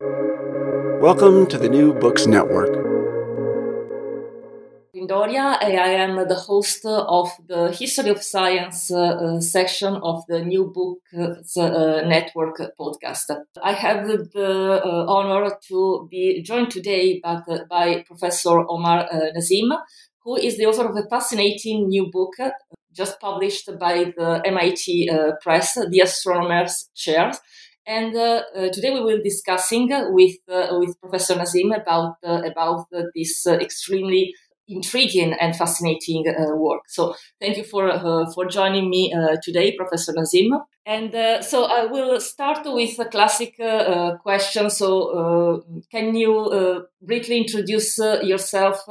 Welcome to the New Books Network. Doria, I am the host of the History of Science uh, section of the New Books uh, Network podcast. I have the uh, honor to be joined today by, by Professor Omar uh, Nasim, who is the author of a fascinating new book just published by the MIT uh, Press, The Astronomer's Chair and uh, uh, today we will be discussing with uh, with Professor Nasim about uh, about uh, this uh, extremely intriguing and fascinating uh, work. So thank you for uh, for joining me uh, today, Professor Nasim. And so I will start with a classic question. So can you briefly introduce yourself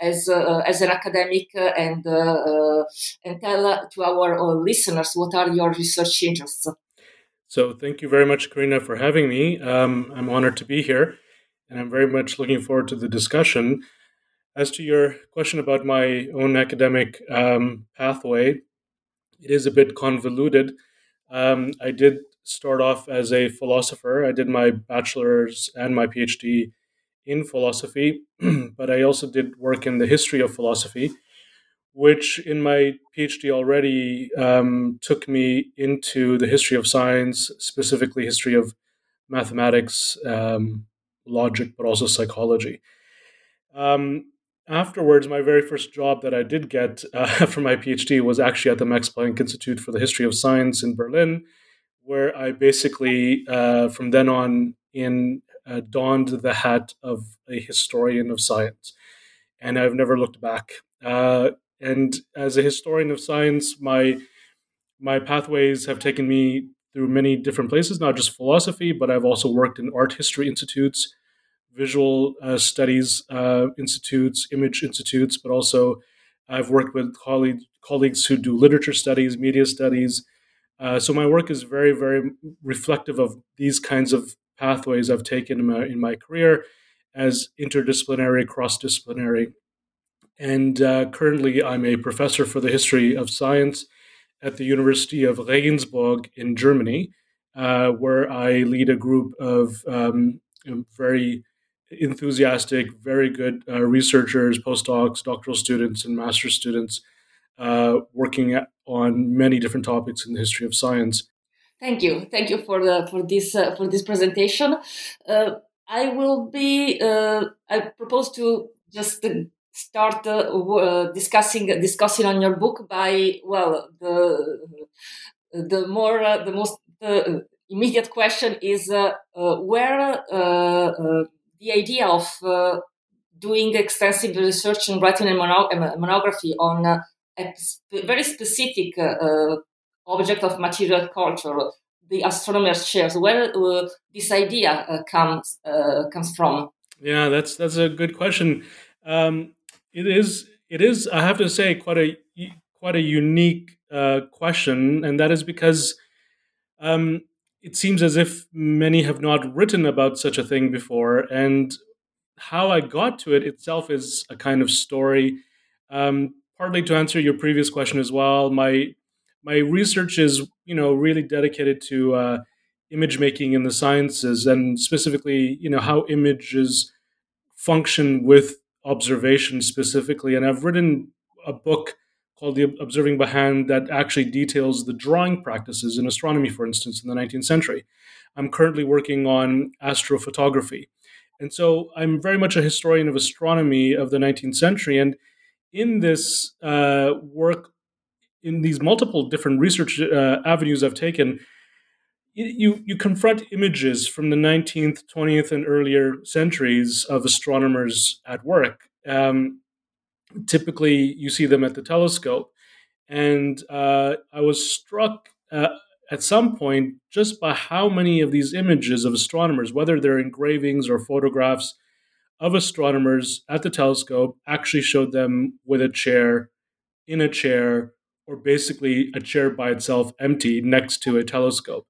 as as an academic and and tell to our listeners what are your research interests? So thank you very much, Karina, for having me. Um, I'm honored to be here, and I'm very much looking forward to the discussion. As to your question about my own academic um, pathway, it is a bit convoluted. Um, I did start off as a philosopher. I did my bachelor's and my PhD in philosophy, but I also did work in the history of philosophy which in my PhD already um, took me into the history of science, specifically history of mathematics, um, logic, but also psychology. Um, afterwards, my very first job that I did get uh, after my PhD was actually at the Max Planck Institute for the History of Science in Berlin, where I basically, uh, from then on in, uh, donned the hat of a historian of science. And I've never looked back. Uh, and as a historian of science, my my pathways have taken me through many different places, not just philosophy, but I've also worked in art history institutes, visual uh, studies uh, institutes, image institutes, but also I've worked with colleagues colleagues who do literature studies, media studies. Uh, so my work is very, very reflective of these kinds of pathways I've taken in my, in my career as interdisciplinary, cross-disciplinary and uh, currently, I'm a professor for the history of science at the University of Regensburg in Germany, uh, where I lead a group of um, very enthusiastic, very good uh, researchers, postdocs, doctoral students, and master's students uh, working on many different topics in the history of science. Thank you, thank you for the for this uh, for this presentation. Uh, I will be. I propose to just start uh, discussing discussing on your book by well the the more uh, the most uh, immediate question is uh, uh, where uh, the idea of doing extensive research and writing a, mono- monography on a sp- very specific object of material culture the astronomer's chairs where this idea comes comes from? Yeah that's that's a good question. Um, it is it is I have to say quite a quite a unique uh, question, and that is because um, it seems as if many have not written about such a thing before, and how I got to it itself is a kind of story. Um, partly to answer your previous question as well, my my research is you know really dedicated to uh, image making in the sciences, and specifically you know how images function with observation specifically. And I've written a book called The Observing by Hand that actually details the drawing practices in astronomy, for instance, in the 19th century. I'm currently working on astrophotography. And so I'm very much a historian of astronomy of the 19th century. And in this uh, work, in these multiple different research uh, avenues I've taken, you, you confront images from the 19th, 20th, and earlier centuries of astronomers at work. Um, typically, you see them at the telescope. And uh, I was struck uh, at some point, just by how many of these images of astronomers, whether they're engravings or photographs of astronomers at the telescope, actually showed them with a chair, in a chair, or basically a chair by itself empty next to a telescope.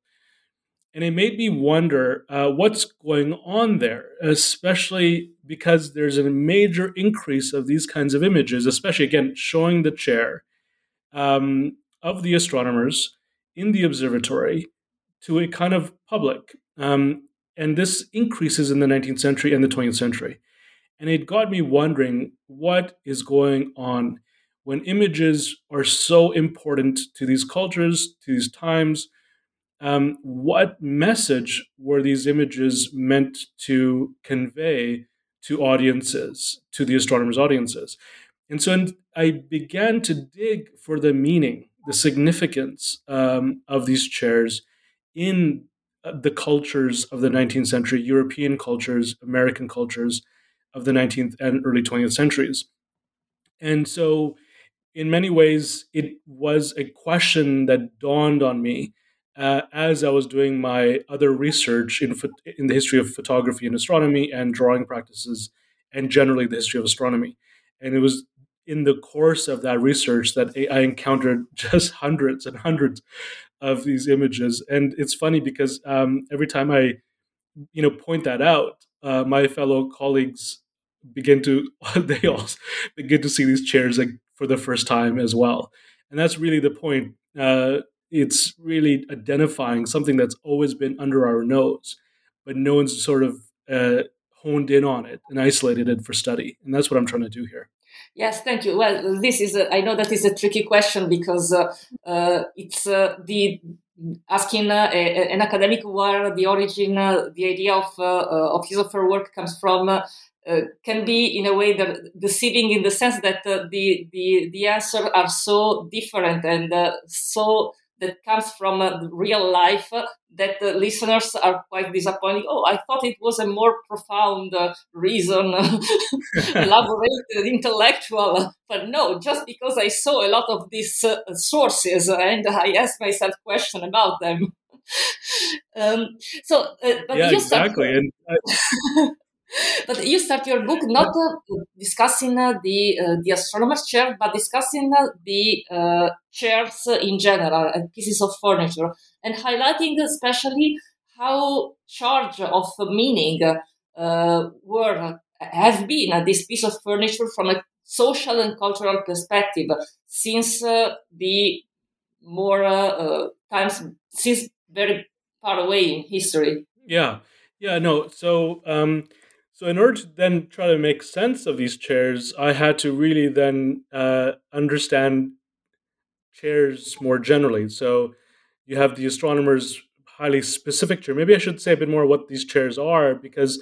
And it made me wonder uh, what's going on there, especially because there's a major increase of these kinds of images, especially again showing the chair um, of the astronomers in the observatory to a kind of public. Um, and this increases in the 19th century and the 20th century. And it got me wondering what is going on when images are so important to these cultures, to these times um, what message were these images meant to convey to audiences, to the astronomers' audiences? And so I began to dig for the meaning, the significance um, of these chairs in uh, the cultures of the 19th century, European cultures, American cultures of the 19th and early 20th centuries. And so, in many ways, it was a question that dawned on me uh, as I was doing my other research in, in the history of photography and astronomy and drawing practices and generally the history of astronomy. And it was in the course of that research that I encountered just hundreds and hundreds of these images. And it's funny because um, every time I, you know, point that out, uh, my fellow colleagues begin to they all begin to see these chairs like for the first time as well. And that's really the point. Uh, it's really identifying something that's always been under our nose, but no one's sort of uh, honed in on it and isolated it for study. And that's what I'm trying to do here. Yes, thank you. Well, this is a, I know that is a tricky question because uh, uh, it's uh, the asking uh, a, an academic where the origin, uh, the idea of of his or her work comes from. Can be in a way deceiving in the sense that the the the answers are so different and so that comes from uh, real life uh, that listeners are quite disappointed. Oh, I thought it was a more profound uh, reason, elaborated, intellectual. But no, just because I saw a lot of these uh, sources and I asked myself questions about them. um, so, uh, but yeah, exactly. and but you start your book not uh, discussing uh, the uh, the astronomer's chair, but discussing uh, the uh, chairs in general and pieces of furniture, and highlighting especially how charged of meaning uh, were have been this piece of furniture from a social and cultural perspective since the more times since very far away in history. Yeah, yeah, no. So. Um, so, in order to then try to make sense of these chairs, I had to really then uh, understand chairs more generally. So, you have the astronomer's highly specific chair. Maybe I should say a bit more what these chairs are, because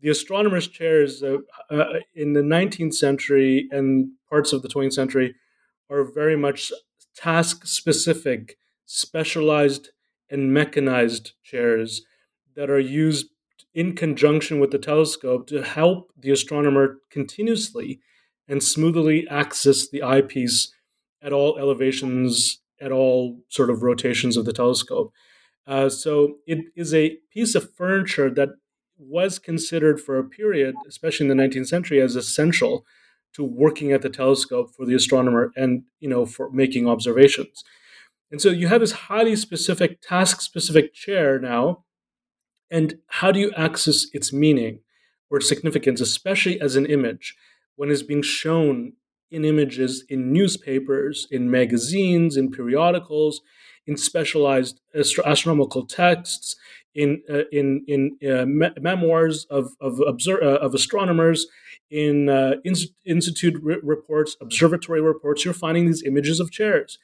the astronomer's chairs uh, uh, in the 19th century and parts of the 20th century are very much task specific, specialized, and mechanized chairs that are used in conjunction with the telescope to help the astronomer continuously and smoothly access the eyepiece at all elevations, at all sort of rotations of the telescope. Uh, so it is a piece of furniture that was considered for a period, especially in the 19th century, as essential to working at the telescope for the astronomer and you know for making observations. And so you have this highly specific, task-specific chair now and how do you access its meaning or significance, especially as an image, when it's being shown in images in newspapers, in magazines, in periodicals, in specialized astro- astronomical texts, in uh, in in uh, me- memoirs of of, obser- uh, of astronomers, in uh, in- institute re- reports, observatory reports. You're finding these images of chairs.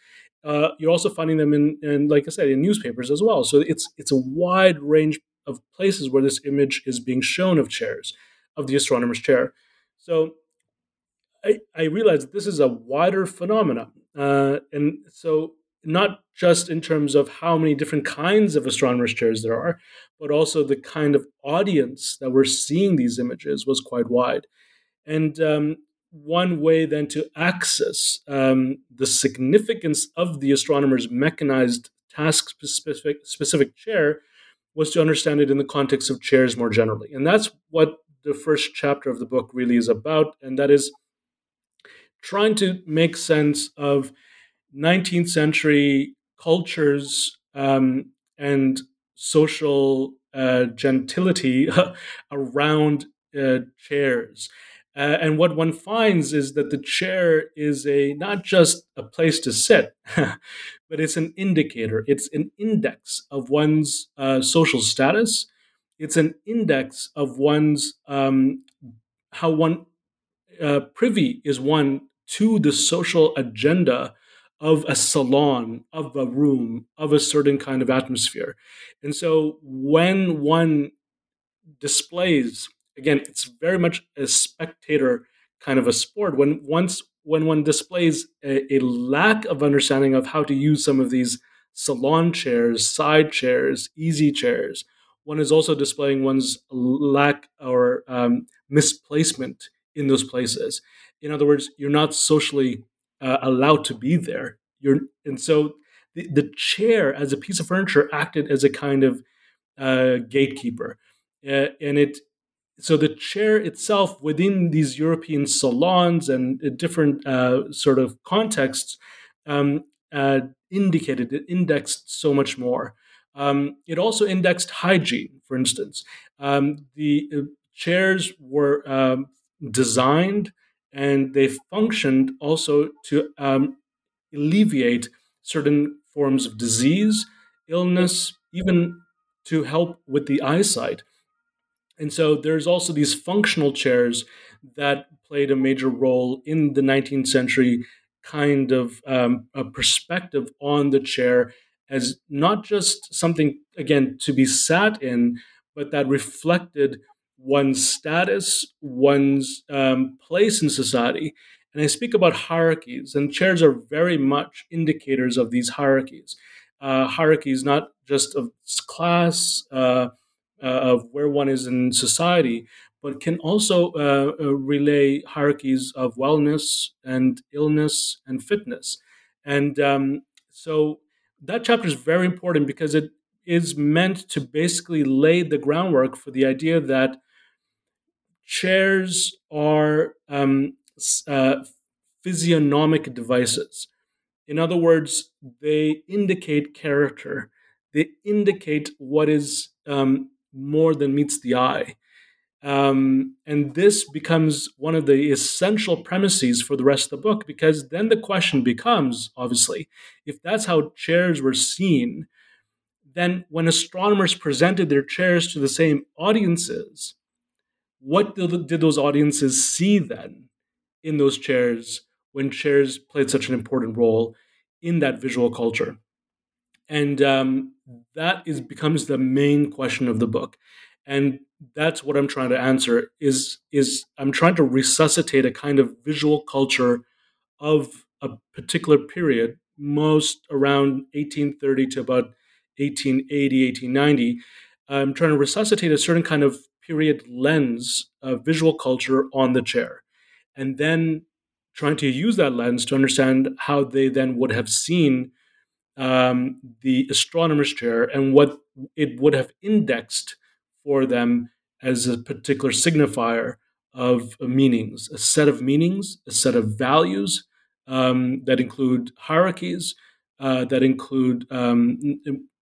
Uh, you're also finding them in, in, like I said, in newspapers as well. So it's it's a wide range of places where this image is being shown of chairs, of the astronomer's chair. So I, I realized this is a wider phenomenon. Uh, and so not just in terms of how many different kinds of astronomers' chairs there are, but also the kind of audience that were seeing these images was quite wide. And um, one way then to access um, the significance of the astronomer's mechanized task specific specific chair was to understand it in the context of chairs more generally. And that's what the first chapter of the book really is about, and that is trying to make sense of 19th century cultures um, and social uh, gentility around uh, chairs. Uh, and what one finds is that the chair is a not just a place to sit, but it's an indicator. It's an index of one's uh, social status. It's an index of one's um, how one uh, privy is one to the social agenda of a salon, of a room, of a certain kind of atmosphere. And so when one displays again, it's very much a spectator kind of a sport. When once when one displays a, a, lack of understanding of how to use some of these salon chairs, side chairs, easy chairs, one is also displaying one's lack or um, misplacement in those places. In other words, you're not socially uh, allowed to be there. You're, and so the, the, chair as a piece of furniture acted as a kind of uh, gatekeeper, uh, and it so the chair itself within these European salons and different uh, sort of contexts um, uh, indicated, it indexed so much more. Um, it also indexed hygiene, for instance. Um, the uh, chairs were um, designed and they functioned also to um, alleviate certain forms of disease, illness, even to help with the eyesight. And so there's also these functional chairs that played a major role in the 19th century kind of um, a perspective on the chair as not just something, again, to be sat in, but that reflected one's status, one's um, place in society. And I speak about hierarchies, and chairs are very much indicators of these hierarchies. Uh, hierarchies not just of class, uh, of where one is in society, but can also uh, uh, relay hierarchies of wellness and illness and fitness. And um, so that chapter is very important because it is meant to basically lay the groundwork for the idea that chairs are um, uh, physiognomic devices. In other words, they indicate character. They indicate what is um, more than meets the eye. Um, and this becomes one of the essential premises for the rest of the book because then the question becomes obviously, if that's how chairs were seen, then when astronomers presented their chairs to the same audiences, what did, did those audiences see then in those chairs when chairs played such an important role in that visual culture? And um, that is becomes the main question of the book. And that's what i'm trying to answer is is i'm trying to resuscitate a kind of visual culture of a particular period most around 1830 to about 1880 1890 i'm trying to resuscitate a certain kind of period lens of visual culture on the chair. And then trying to use that lens to understand how they then would have seen um, the astronomer's chair and what it would have indexed for them as a particular signifier of meanings, a set of meanings, a set of values um, that include hierarchies, uh, that include um,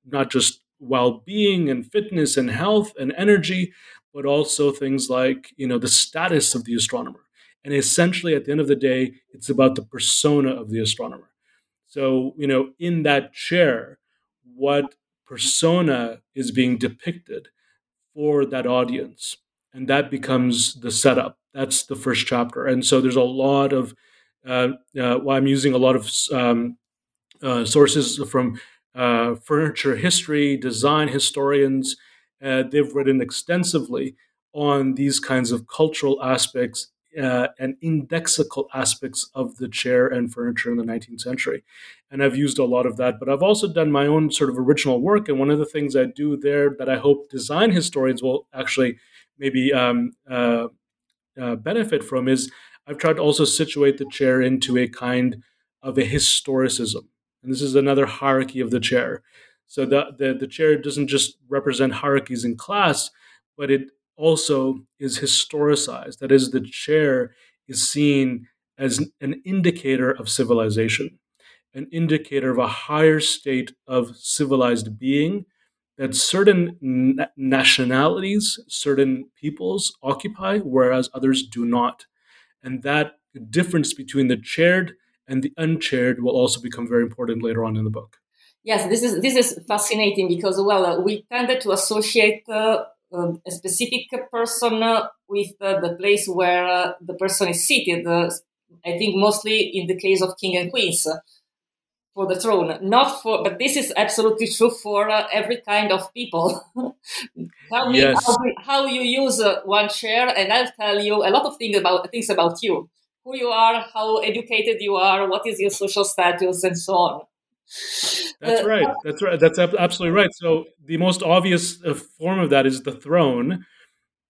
not just well-being and fitness and health and energy, but also things like you know the status of the astronomer. And essentially, at the end of the day, it's about the persona of the astronomer. So, you know, in that chair, what persona is being depicted for that audience? And that becomes the setup. That's the first chapter. And so there's a lot of, uh, uh, well, I'm using a lot of um, uh, sources from uh, furniture history, design historians. Uh, they've written extensively on these kinds of cultural aspects uh, and indexical aspects of the chair and furniture in the 19th century. And I've used a lot of that, but I've also done my own sort of original work. And one of the things I do there that I hope design historians will actually maybe um, uh, uh, benefit from is I've tried to also situate the chair into a kind of a historicism. And this is another hierarchy of the chair. So the, the, the chair doesn't just represent hierarchies in class, but it also is historicized. That is, the chair is seen as an indicator of civilization, an indicator of a higher state of civilized being that certain nationalities, certain peoples occupy, whereas others do not. And that difference between the chaired and the unchaired will also become very important later on in the book. Yes, this is this is fascinating because well, uh, we tended to associate uh, a specific person uh, with uh, the place where uh, the person is seated. I think mostly in the case of king and queens for the throne not for but this is absolutely true for uh, every kind of people tell me yes. how, how, you use uh, one chair and i'll tell you a lot of things about things about you who you are how educated you are what is your social status and so on that's uh, right. that's right. That's absolutely right. So the most obvious uh, form of that is the throne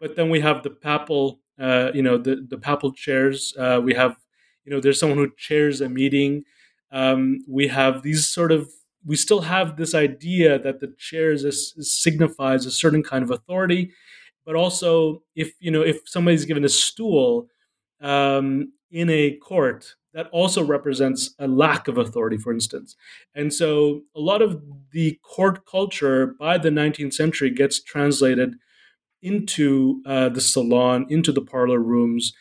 but then we have the papal uh, you know the, the papal chairs uh, we have you know there's someone who chairs a meeting. Um, we have these sort of we still have this idea that the chairs is signifies a certain kind of authority but also if you know if somebody's given a stool um, in a court that also represents a lack of authority for instance. And so a lot of the court culture by the 19th century gets translated into uh, the salon into the parlor rooms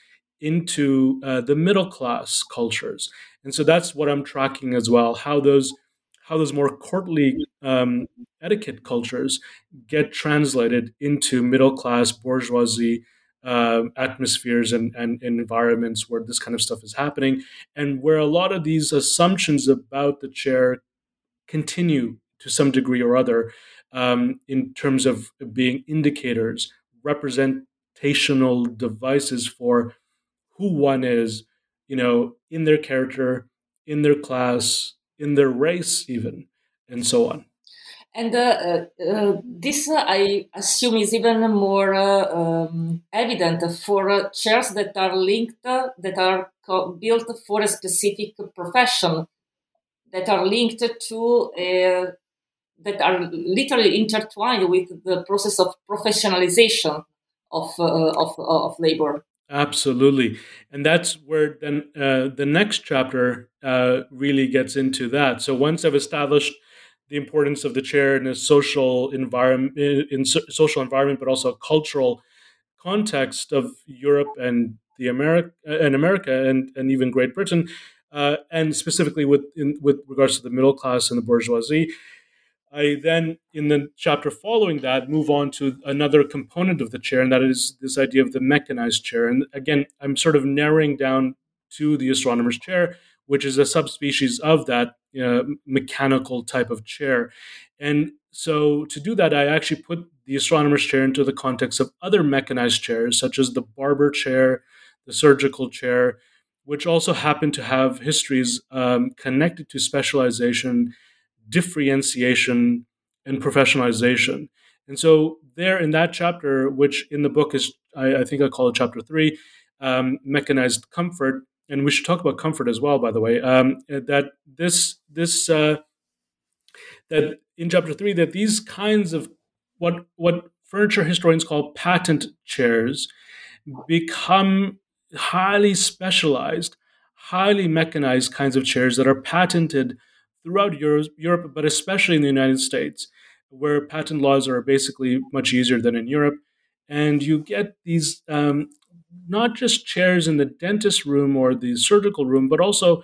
into uh, the middle class cultures. And so that's what i'm tracking as well how those how those more courtly um, etiquette cultures get translated into middle class bourgeoisie uh, atmospheres and, and, and, environments where this kind of stuff is happening, and where a lot of these assumptions about the chair continue to some degree or other um, in terms of being indicators, representational devices for who one is, you know, in their character, in their class, in their race, even, and so on. And uh, uh, uh this, uh, I assume, is even more uh, um, evident for chairs that are linked, that are co- built for a specific profession, that are linked to, that are literally intertwined with the process of professionalization of, of, of labor. Absolutely. And that's where then uh, the next chapter uh, really gets into that. So once I've established the importance of the chair in a social environment, in so- social environment, but also a cultural context of Europe and the America and America and, and even Great Britain, uh, and specifically with in, with regards to the middle class and the bourgeoisie, I then, in the chapter following that, move on to another component of the chair, and that is this idea of the mechanized chair. And again, I'm sort of narrowing down to the astronomer's chair, which is a subspecies of that mechanical type of chair. And so, to do that, I actually put the astronomer's chair into the context of other mechanized chairs, such as the barber chair, the surgical chair, which also happen to have histories um, connected to specialization differentiation and professionalization. And so, there in that chapter, which in the book is, I, I think I call it chapter three, um, mechanized comfort, and we should talk about comfort as well, by the way. Um, that this this uh, that in chapter three that these kinds of what what furniture historians call patent chairs become highly specialized, highly mechanized kinds of chairs that are patented throughout Europe, but especially in the United States, where patent laws are basically much easier than in Europe. And you get these um, not just chairs in the dentist room or the surgical room, but also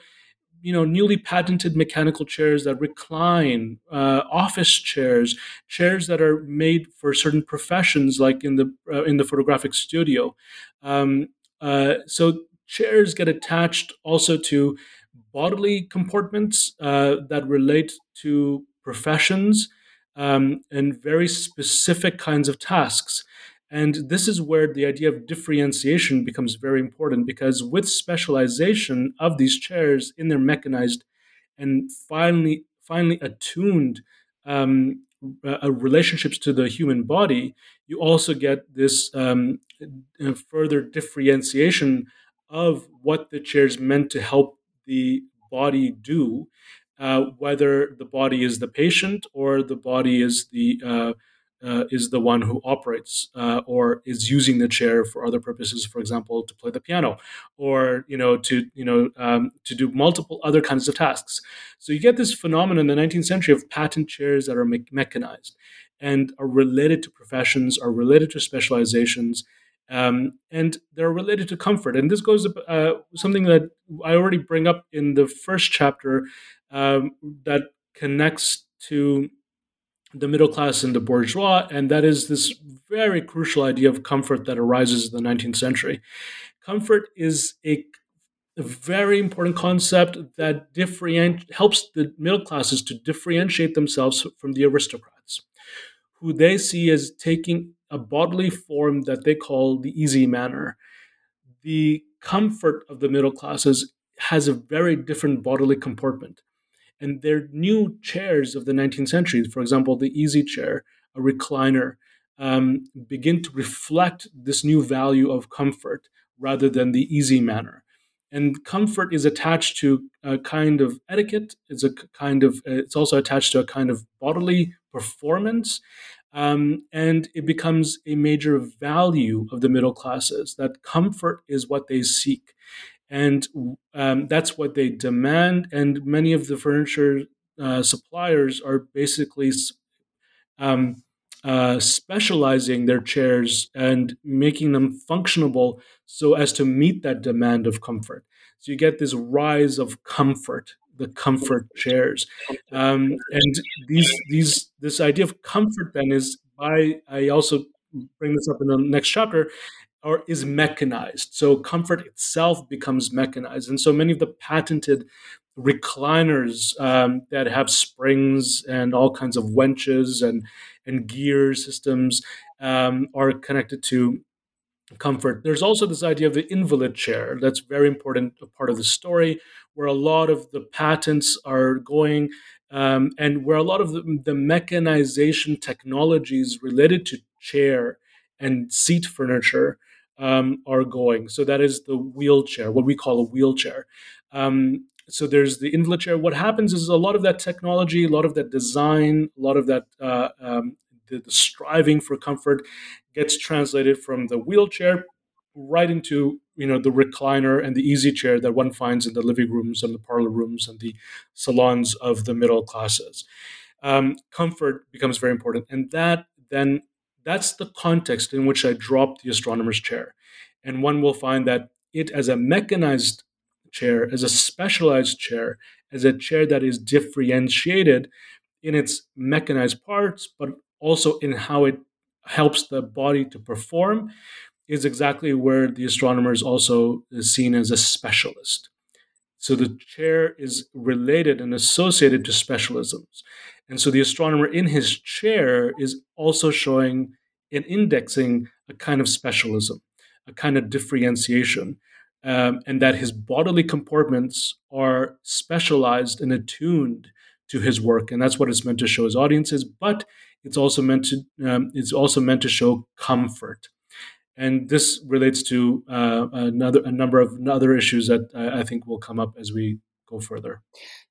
you know newly patented mechanical chairs that recline uh, office chairs chairs that are made for certain professions like in the uh, in the photographic studio um, uh, so chairs get attached also to bodily comportments uh, that relate to professions um, and very specific kinds of tasks. And this is where the idea of differentiation becomes very important because with specialization of these chairs in their mechanized and finally finally attuned um, uh, relationships to the human body, you also get this um, further differentiation of what the chairs meant to help the body do uh, whether the body is the patient or the body is the uh, uh, is the one who operates uh, or is using the chair for other purposes, for example, to play the piano, or you know to you know um, to do multiple other kinds of tasks. So you get this phenomenon in the 19th century of patent chairs that are me- mechanized and are related to professions, are related to specializations. Um, and they're related to comfort. And this goes uh, something that I already bring up in the first chapter um, that connects to the middle class and the bourgeois, and that is this very crucial idea of comfort that arises in the 19th century. Comfort is a, a very important concept that different, helps the middle classes to differentiate themselves from the aristocrats, who they see as taking a bodily form that they call the easy manner. The comfort of the middle classes has a very different bodily comportment. And their new chairs of the 19th century, for example, the easy chair, a recliner, um, begin to reflect this new value of comfort rather than the easy manner. And comfort is attached to a kind of etiquette. It's a kind of. It's also attached to a kind of bodily performance, um, and it becomes a major value of the middle classes. That comfort is what they seek, and um, that's what they demand. And many of the furniture uh, suppliers are basically um, uh, specializing their chairs and making them functionable so as to meet that demand of comfort. So you get this rise of comfort, the comfort chairs, um, and these these this idea of comfort then is by I also bring this up in the next chapter or is mechanized. So comfort itself becomes mechanized. And so many of the patented recliners um, that have springs and all kinds of wenches and, and gear systems um, are connected to comfort. There's also this idea of the invalid chair. That's very important part of the story, where a lot of the patents are going um, and where a lot of the, the mechanization technologies related to chair and seat furniture um, are going. So that is the wheelchair, what we call a wheelchair. Um, so there's the invalid chair. What happens is a lot of that technology, a lot of that design, a lot of that uh, um, the, the, striving for comfort gets translated from the wheelchair right into you know the recliner and the easy chair that one finds in the living rooms and the parlor rooms and the salons of the middle classes. Um, comfort becomes very important, and that then that's the context in which I dropped the astronomer's chair. And one will find that it, as a mechanized chair, as a specialized chair, as a chair that is differentiated in its mechanized parts, but also in how it helps the body to perform, is exactly where the astronomer is also seen as a specialist. So the chair is related and associated to specialisms. And so the astronomer in his chair is also showing and indexing a kind of specialism, a kind of differentiation, um, and that his bodily comportments are specialized and attuned to his work, and that's what it's meant to show his audiences. But it's also meant to um, it's also meant to show comfort, and this relates to uh, another a number of other issues that I, I think will come up as we go further.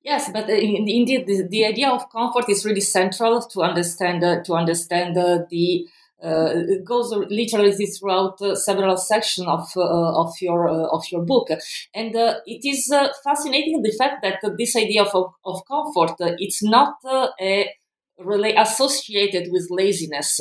Yes, but uh, indeed, the, the, idea of comfort is really central to understand uh, to understand uh, the. Uh, it goes literally throughout uh, several sections of uh, of your of your book, and it is fascinating the fact that this idea of of comfort it's not a really associated with laziness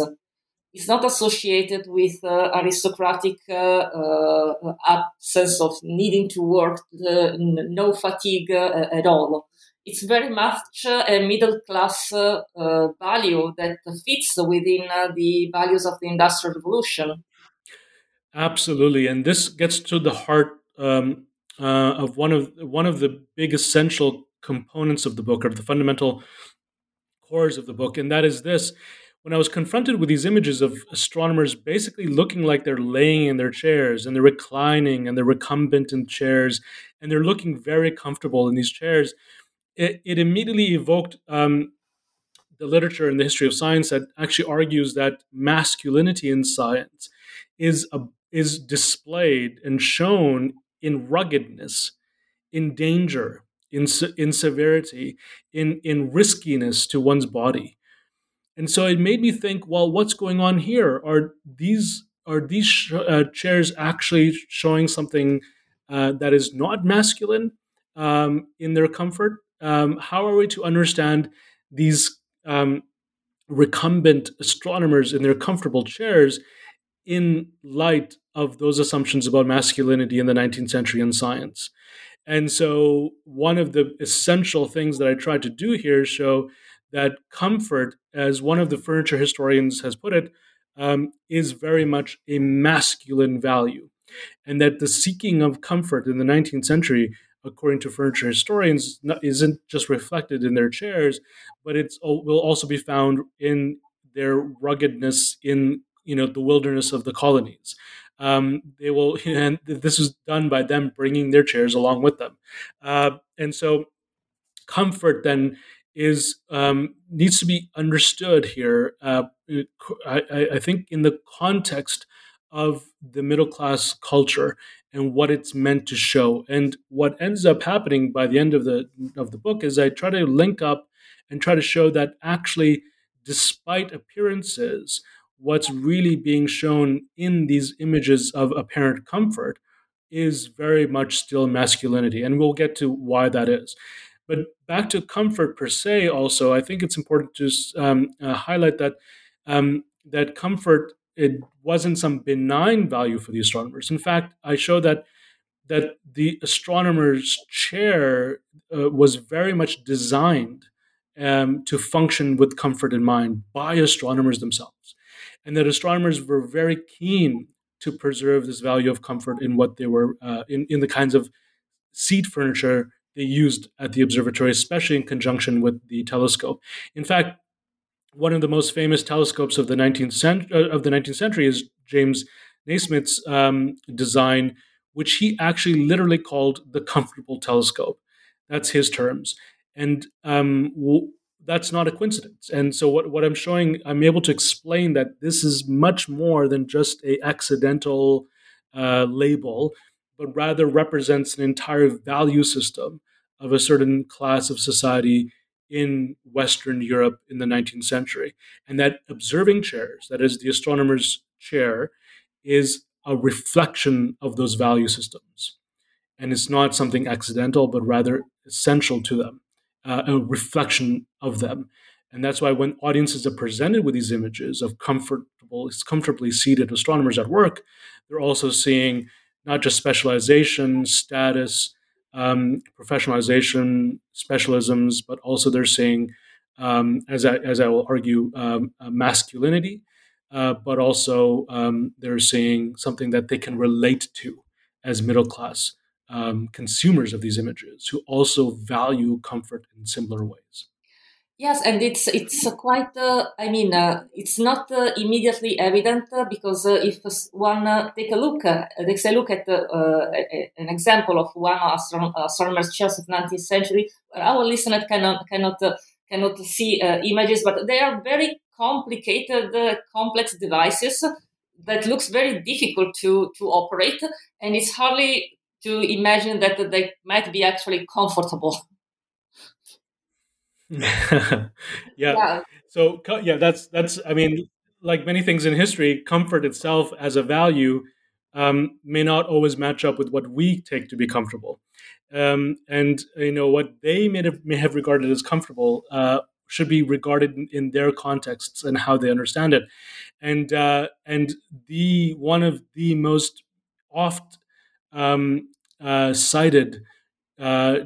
is not associated with uh, aristocratic uh, uh, absence of needing to work, no fatigue uh, at all. It's very much a middle class uh, value that fits within the values of the Industrial Revolution. Absolutely, and this gets to the heart um, of one of one of the big essential components of the book, or the fundamental cores of the book, and that is this when I was confronted with these images of astronomers basically looking like they're laying in their chairs and they're reclining and they're recumbent in chairs and they're looking very comfortable in these chairs, it, it immediately evoked um, the literature in the history of science that actually argues that masculinity in science is a, is displayed and shown in ruggedness, in danger, in in severity, in in riskiness to one's body. And so it made me think, well, what's going on here? Are these are these sh- uh, chairs actually showing something uh, that is not masculine um, in their comfort? Um, how are we to understand these um, recumbent astronomers in their comfortable chairs in light of those assumptions about masculinity in the 19th century in science? And so, one of the essential things that I tried to do here is show that comfort, as one of the furniture historians has put it, um, is very much a masculine value. And that the seeking of comfort in the 19th century, according to furniture historians, isn't just reflected in their chairs, but it will also be found in their ruggedness in you know the wilderness of the colonies. Um, they will, and this is done by them bringing their chairs along with them, uh, and so comfort then is um, needs to be understood here. Uh, I, I, think in the context of the middle class culture and what it's meant to show. And what ends up happening by the end of the of the book is I try to link up and try to show that actually, despite appearances, what's really being shown in these images of apparent comfort is very much still masculinity. And we'll get to why that is. But back to comfort per se, also, I think it's important to um, uh, highlight that um, that comfort it wasn't some benign value for the astronomers. In fact, I show that that the astronomer's chair uh, was very much designed um, to function with comfort in mind by astronomers themselves, and that astronomers were very keen to preserve this value of comfort in what they were uh, in in the kinds of seat furniture they used at the observatory, especially in conjunction with the telescope. In fact, one of the most famous telescopes of the 19th century, uh, of the 19th century is James Nasmyth's um, design, which he actually literally called the comfortable telescope. That's his terms, and um, w- that's not a coincidence. And so, what, what I'm showing, I'm able to explain that this is much more than just a accidental uh, label but rather represents an entire value system of a certain class of society in Western Europe in the 19th century. And that observing chairs, that is the astronomer's chair, is a reflection of those value systems. And it's not something accidental, but rather essential to them, uh, a reflection of them. And that's why when audiences are presented with these images of comfortable, comfortably seated astronomers at work, they're also seeing not just specialization, status, um, professionalization, specialisms, but also they're seeing, um, as, I, as I will argue, um, uh, masculinity, uh, but also um, they're seeing something that they can relate to as middle class um, consumers of these images who also value comfort in similar ways. Yes, and it's it's quite. Uh, I mean, uh, it's not uh, immediately evident uh, because uh, if one uh, take a look, takes a look at an example of one astron- astronomer's chairs of 19th century, our listener cannot cannot cannot see images, but they are very complicated, complex devices that looks very difficult to to operate, and it's hardly to imagine that they might be actually comfortable. yeah. yeah. So yeah, that's that's. I mean, like many things in history, comfort itself as a value um, may not always match up with what we take to be comfortable. Um, and you know what they may have, may have regarded as comfortable uh, should be regarded in, in, their contexts and how they understand it. And uh, and the one of the most oft um, uh, cited uh,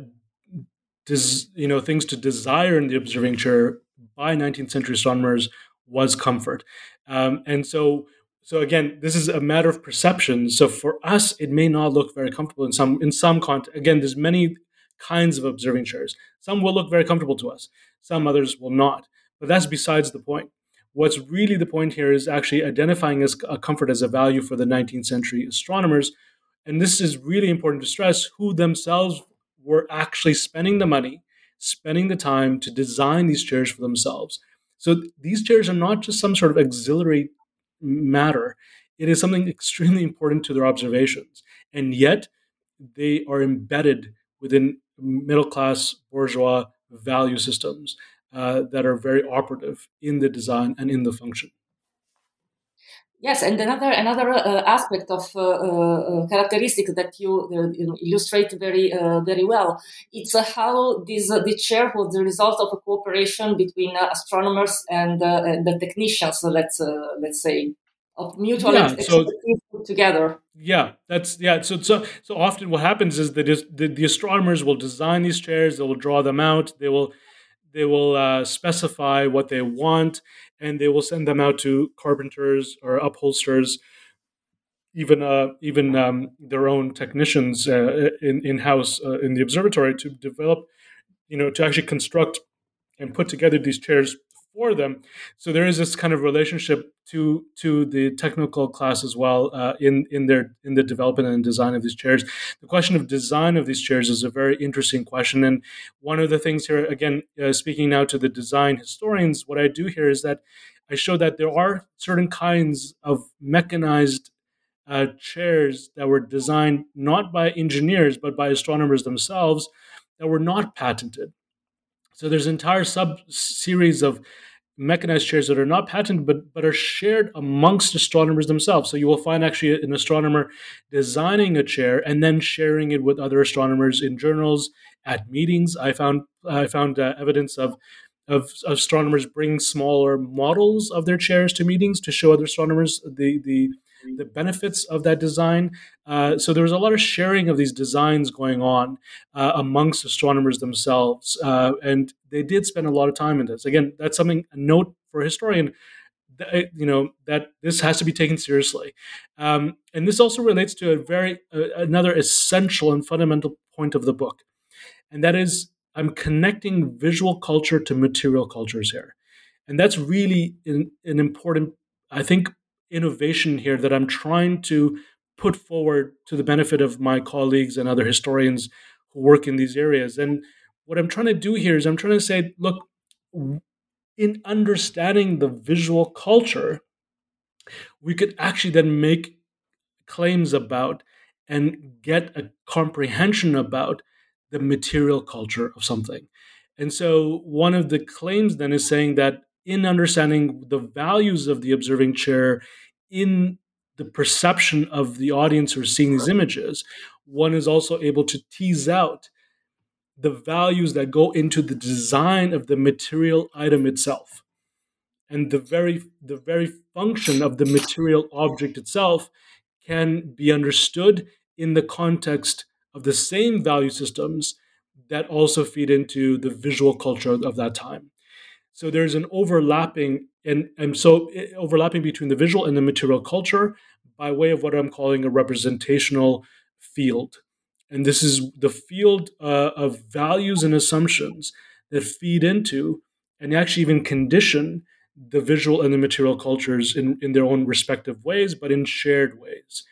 des, you know things to desire in the observing chair by 19th century astronomers was comfort. Um, and so so again this is a matter of perception. So for us it may not look very comfortable in some in some context again there's many kinds of observing chairs. Some will look very comfortable to us. Some others will not. But that's besides the point. What's really the point here is actually identifying as a comfort as a value for the 19th century astronomers. And this is really important to stress who themselves were actually spending the money, spending the time to design these chairs for themselves. So these chairs are not just some sort of auxiliary matter, it is something extremely important to their observations. And yet, they are embedded within middle class bourgeois value systems uh, that are very operative in the design and in the function. Yes, and another another uh, aspect of uh, uh, characteristic that you, you know, illustrate very very well, it's how this the chair was the result of a cooperation between astronomers and, and the technicians. So let's let's say of mutual yeah, so, together. Yeah, that's yeah. So so so often what happens is that the, the astronomers will design these chairs. They will draw them out. They will they will uh, specify what they want and they will send them out to carpenters or upholsters, even uh, even um, their own technicians uh, in in house uh, in the observatory to develop, you know, to actually construct and put together these chairs for them. So there is this kind of relationship to to the technical class as well uh, in in their in the development and design of these chairs. The question of design of these chairs is a very interesting question, and one of the things here, again, uh, speaking now to the design historians, what I do here is that I show that there are certain kinds of mechanized uh, chairs that were designed not by engineers but by astronomers themselves that were not patented. So there's an entire sub series of mechanized chairs that are not patented but, but are shared amongst astronomers themselves. So you will find actually an astronomer designing a chair and then sharing it with other astronomers in journals at meetings. I found I found uh, evidence of of astronomers bringing smaller models of their chairs to meetings to show other astronomers the the the benefits of that design. Uh, so there was a lot of sharing of these designs going on uh, amongst astronomers themselves, uh, and they did spend a lot of time in this. Again, that's something a note for a historian. You know that this has to be taken seriously, um, and this also relates to a very uh, another essential and fundamental point of the book, and that is I'm connecting visual culture to material cultures here, and that's really an important, I think, innovation here that I'm trying to put forward to the benefit of my colleagues and other historians who work in these areas. And what I'm trying to do here is I'm trying to say, look, in understanding the visual culture, we could actually then make claims about and get a comprehension about the material culture of something. And so one of the claims then is saying that in understanding the values of the observing chair in the perception of the audience who are seeing these images, one is also able to tease out the values that go into the design of the material item itself. And the very the very function of the material object itself can be understood in the context of the same value systems that also feed into the visual culture of that time. So there's an overlapping and, and so eh, overlapping between the visual and the material culture by way of what I'm calling a representational field. And this is the field uh, of values and assumptions that feed into and actually even condition the visual and the material cultures in, in their own respective ways, but in shared ways.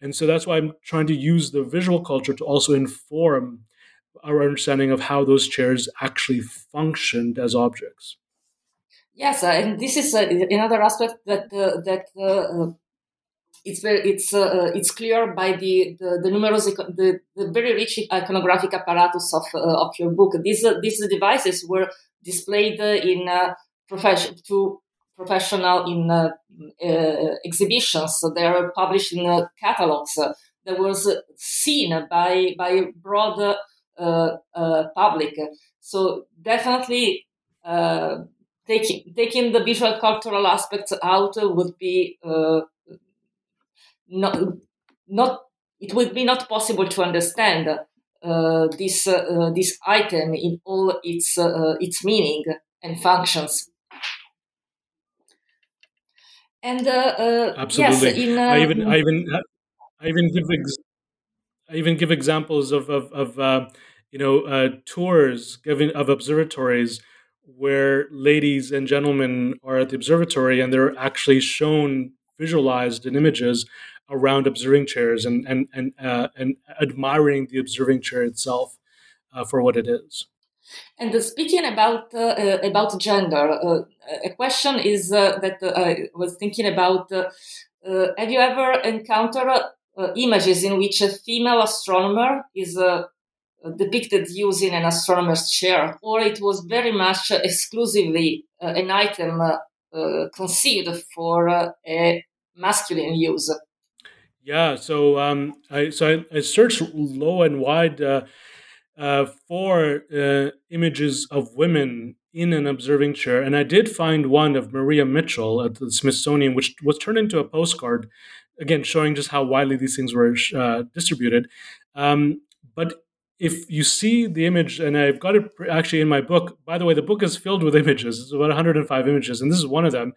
And so that's why I'm trying to use the visual culture to also inform our understanding of how those chairs actually functioned as objects. Yes, uh, and this is uh, another aspect that uh, that uh, uh, it's very it's uh, it's clear by the the, the numerous the, the very rich iconographic apparatus of of your book. These these devices were displayed in profession to professional in exhibitions. So they are published in catalogs. that was seen by by broad public. So definitely taking taking the visual cultural aspects out would be uh, not not it would be not possible to understand uh, this uh, this item in all its uh, its meaning and functions. And uh, uh, absolutely, yes, in, I even I even I even give ex- I even give examples of of, of you know tours given of observatories where ladies and gentlemen are at the observatory and they're actually shown visualized in images around observing chairs and and and uh, and admiring the observing chair itself uh, for what it is. And uh, speaking about uh, uh, about gender, uh, a question is that I was thinking about: Have you ever encountered images in which a female astronomer is depicted using an astronomer's chair, or it was very much exclusively an item conceived for a masculine use. Yeah, so um, I so I, I, searched low and wide uh, uh, for uh, images of women in an observing chair, and I did find one of Maria Mitchell at the Smithsonian, which was turned into a postcard, again showing just how widely these things were uh, distributed. Um, but if you see the image, and I've got it actually in my book. By the way, the book is filled with images. It's about 105 images, and this is one of them,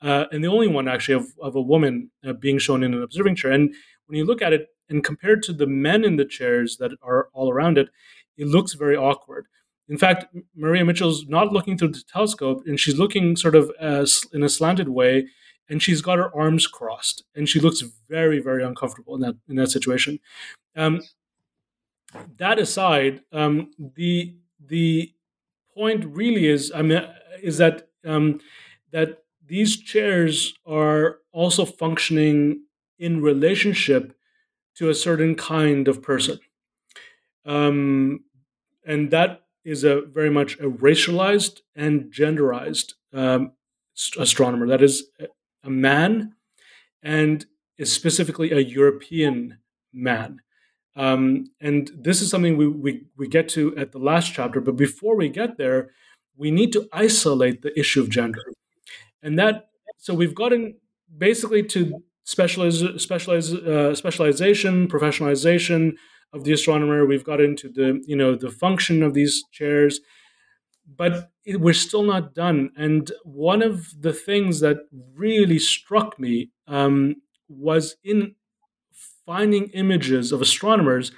uh, and the only one actually of, of a woman uh, being shown in an observing chair. And when you look at it, and compared to the men in the chairs that are all around it, it looks very awkward. In fact, Maria Mitchell's not looking through the telescope, and she's looking sort of as, in a slanted way, and she's got her arms crossed, and she looks very, very uncomfortable in that in that situation. Um, that aside, um, the the point really is, I mean, is that um, that these chairs are also functioning in relationship to a certain kind of person, um, and that is a very much a racialized and genderized um, astronomer. That is a man, and is specifically a European man. Um, and this is something we, we, we get to at the last chapter. But before we get there, we need to isolate the issue of gender. And that, so we've gotten basically to specialize, specialize, uh, specialization, professionalization of the astronomer. We've got into the, you know, the function of these chairs, but it, we're still not done. And one of the things that really struck me um, was in finding images of astronomers,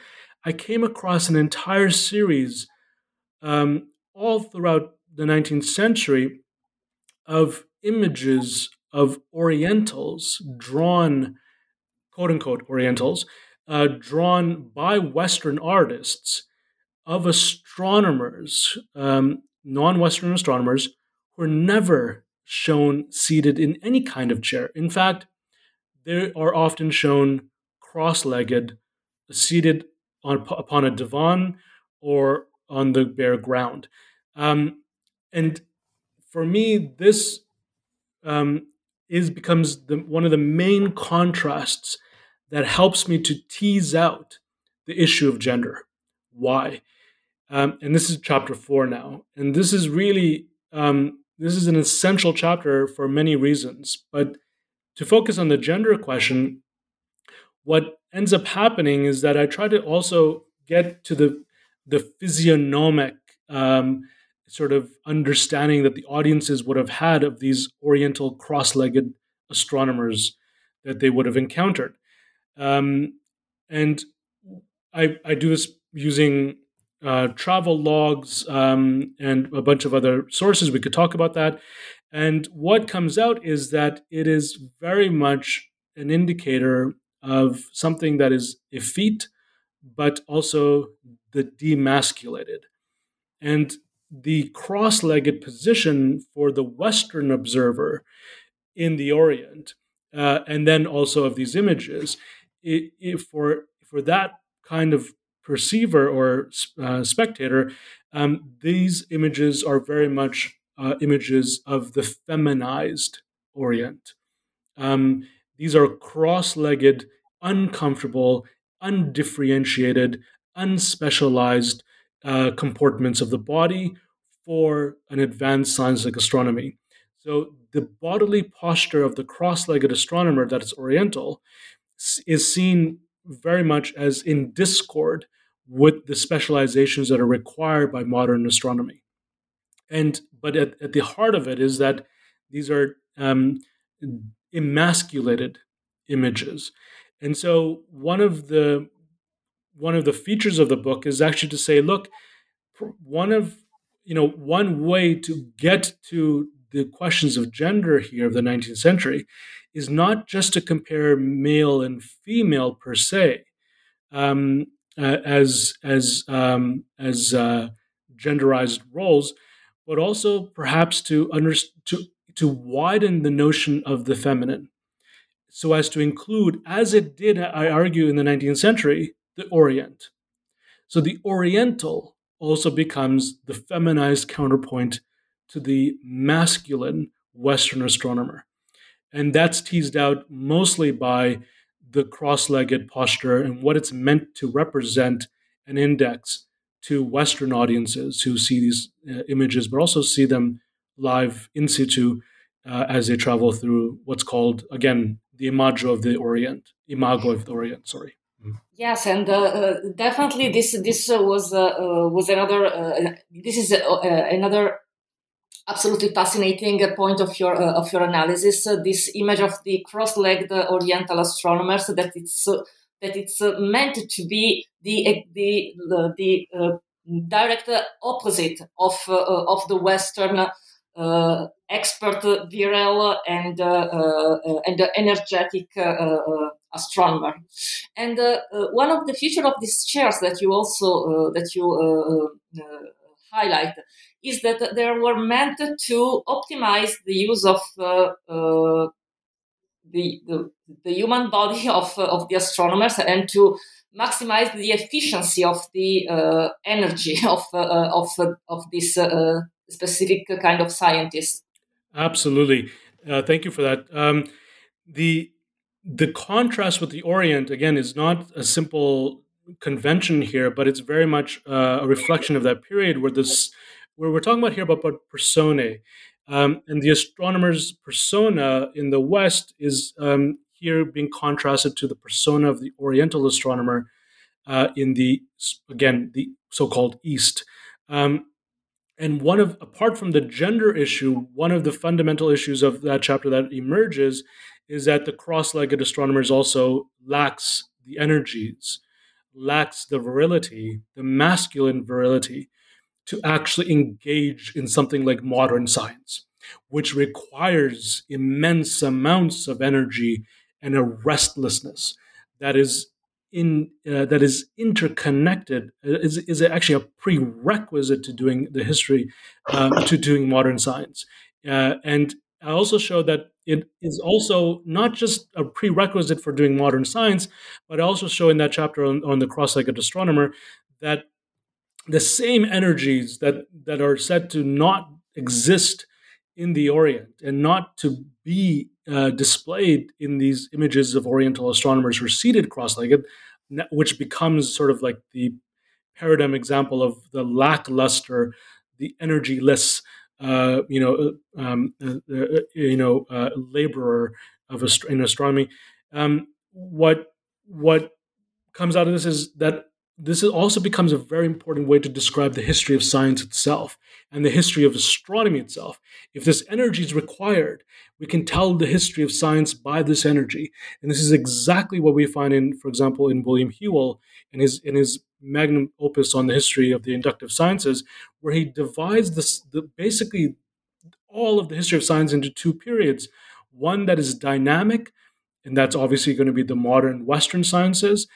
I came across an entire series um, all throughout the 19th century of images of Orientals drawn, quote unquote, Orientals, uh, drawn by Western artists of astronomers, um, non Western astronomers, who are never shown seated in any kind of chair. In fact, they are often shown cross legged, seated on, upon a divan or on the bare ground. Um, and for me, this um, is becomes the, one of the main contrasts that helps me to tease out the issue of gender. Why? Um, and this is chapter four now, and this is really um, this is an essential chapter for many reasons. But to focus on the gender question, what ends up happening is that I try to also get to the the physiognomic um, sort of understanding that the audiences would have had of these Oriental cross-legged astronomers that they would have encountered, um, and I, I do this using uh, travel logs um, and a bunch of other sources. We could talk about that. And what comes out is that it is very much an indicator of something that is effete, but also the demasculated. And the cross legged position for the Western observer in the Orient, uh, and then also of these images, it, it, for, for that kind of perceiver or uh, spectator, um, these images are very much uh, images of the feminized Orient. Um, these are cross legged, uncomfortable, undifferentiated, unspecialized uh, comportments of the body for an advanced science like astronomy. So, the bodily posture of the cross legged astronomer that is Oriental is seen very much as in discord with the specializations that are required by modern astronomy. And but at, at the heart of it is that these are um, emasculated images. And so one of the one of the features of the book is actually to say, look, one of you know one way to get to the questions of gender here of the 19th century is not just to compare male and female per se um, uh, as as um, as uh, genderized roles, but also perhaps to under, to to widen the notion of the feminine so as to include, as it did, I argue, in the 19th century, the Orient. So the Oriental also becomes the feminized counterpoint to the masculine Western astronomer. And that's teased out mostly by the cross legged posture and what it's meant to represent and index to Western audiences who see these uh, images, but also see them live in situ uh, as they travel through what's called, again, the imago of the Orient, imago of the Orient, sorry. Yes, and uh, uh, definitely this this uh, was uh, was another this is another absolutely fascinating point of your of your analysis. this image of the cross-legged Oriental astronomers that it's that it's meant to be the the the, the direct opposite of of the Western uh, Uh, expert, virile, and uh, uh and energetic uh, astronomer. And one of the features of these chairs that you also that you highlight is that they were meant to optimize the use of uh, uh, the, the, the, human body of, uh, of the astronomers and to maximize the efficiency of the energy of, of, of this specific kind of scientist. Absolutely. Uh, thank you for that. Um, the the contrast with the Orient again is not a simple convention here, but it's very much uh, a reflection of that period where this where we're talking about here about, about personae. Um, and the astronomer's persona in the West is um, here being contrasted to the persona of the Oriental astronomer uh, in the again the so-called East. Um, and one of, apart from the gender issue, one of the fundamental issues of that chapter that emerges is that the cross legged astronomers also lacks the energies, lacks the virility, the masculine virility to actually engage in something like modern science, which requires immense amounts of energy and a restlessness that is in uh, that is interconnected uh, is, is actually a prerequisite to doing the history um, to doing modern science. Uh, and i also showed that it is also not just a prerequisite for doing modern science but I also show in that chapter on, on the cross-legged astronomer that the same energies that that are said to not exist in the orient and not to be uh, displayed in these images of Oriental astronomers who are seated cross-legged, which becomes sort of like the paradigm example of the lackluster, the energyless, uh, you know, uh, um, uh, uh, you know, uh, laborer of ast- in astronomy. Um, what what comes out of this is that this also becomes a very important way to describe the history of science itself and the history of astronomy itself. If this energy is required, we can tell the history of science by this energy. And this is exactly what we find in, for example, in William Whewell in his in his magnum opus on the history of the inductive sciences, where he divides this the, basically all of the history of science into two periods. One that is dynamic, and that's obviously going to be the modern Western sciences.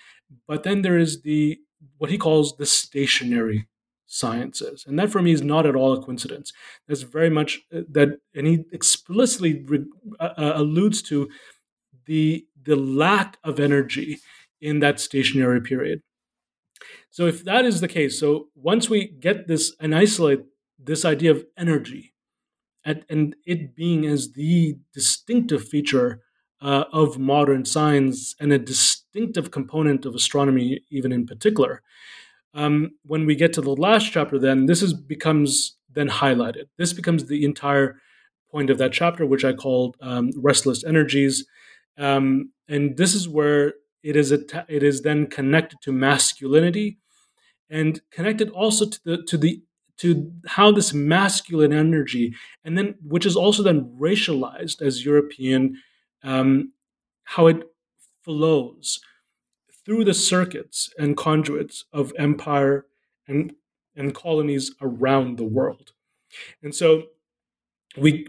But then there is the what he calls the stationary sciences. And that for me is not at all a coincidence. That's very much uh, that, and he explicitly re, uh, uh, alludes to the, the lack of energy in that stationary period. So if that is the case, so once we get this and isolate this idea of energy and, and it being as the distinctive feature uh, of modern science and a distinctive component of astronomy, even in particular. Um, when we get to the last chapter, then this is becomes then highlighted. This becomes the entire point of that chapter, which I called um, restless energies, um, and this is where it is it is then connected to masculinity, and connected also to the to the to how this masculine energy, and then which is also then racialized as European um, how it flows through the circuits and conduits of empire and, and colonies around the world. And so we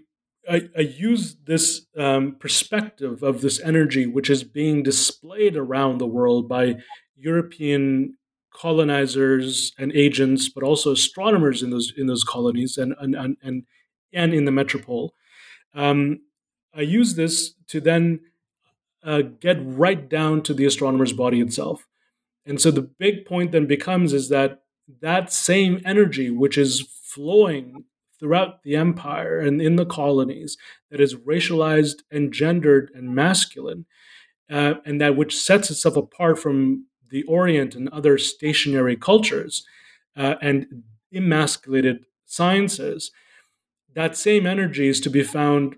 I, I use this um, perspective of this energy, which is being displayed around the world by European colonizers and agents, but also astronomers in those in those colonies and and and and in the metropole, um, I use this to then uh, get right down to the astronomer's body itself. And so the big point then becomes is that that same energy, which is flowing throughout the empire and in the colonies, that is racialized and gendered and masculine, uh, and that which sets itself apart from the Orient and other stationary cultures uh, and emasculated sciences, that same energy is to be found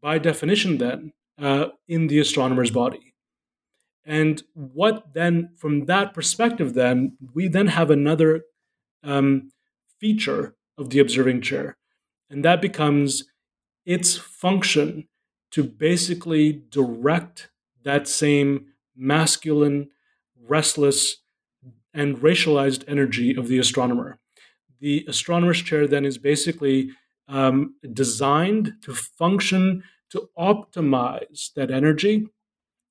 by definition then uh, in the astronomer's body. And what then, from that perspective, then, we then have another um, feature of the observing chair, and that becomes its function to basically direct that same masculine, restless, and racialized energy of the astronomer. The astronomer's chair then is basically um, designed to function to optimize that energy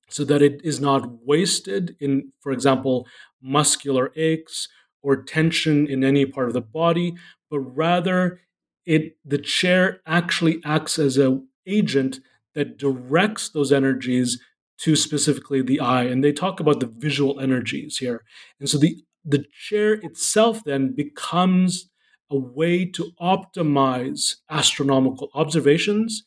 so that it is not wasted in, for example, muscular aches or tension in any part of the body, but rather it the chair actually acts as an agent that directs those energies to specifically the eye. And they talk about the visual energies here. And so the the chair itself then becomes a way to optimize astronomical observations.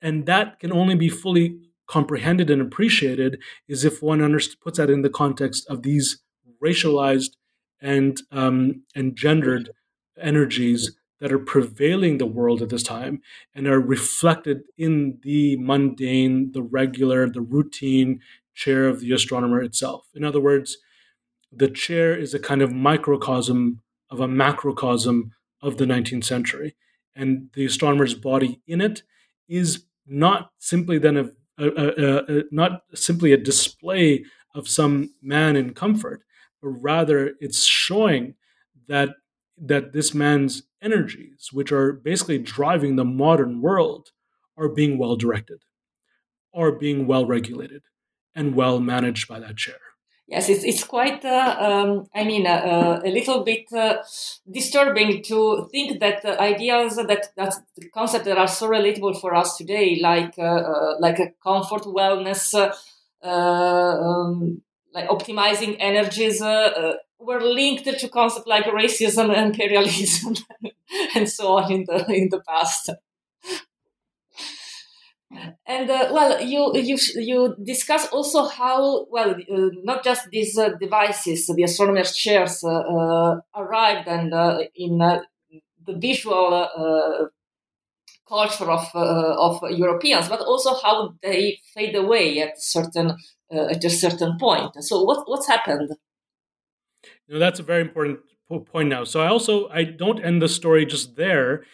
And that can only be fully comprehended and appreciated is if one underst- puts that in the context of these racialized and um, and gendered energies that are prevailing the world at this time and are reflected in the mundane, the regular, the routine chair of the astronomer itself. In other words, the chair is a kind of microcosm of a macrocosm of the 19th century. And the astronomer's body in it is not simply then a, a, a, a not simply a display of some man in comfort, but rather it's showing that that this man's energies, which are basically driving the modern world, are being well directed, are being well regulated, and well managed by that chair. Yes, it's, it's quite, uh, um, I mean, uh, uh, a little bit uh, disturbing to think that the ideas that, that concepts that are so relatable for us today, like uh, uh, like a comfort, wellness, um, like optimizing energies, were linked to concepts like racism, imperialism, and so on in the in the past. And uh, well, you you you discuss also how well uh, not just these uh, devices, the astronomers' chairs, uh, uh, arrived and uh, in the visual culture of of Europeans, but also how they fade away at certain at a certain point. So what what's happened? You know, that's a very important point now. So I also I don't end the story just there.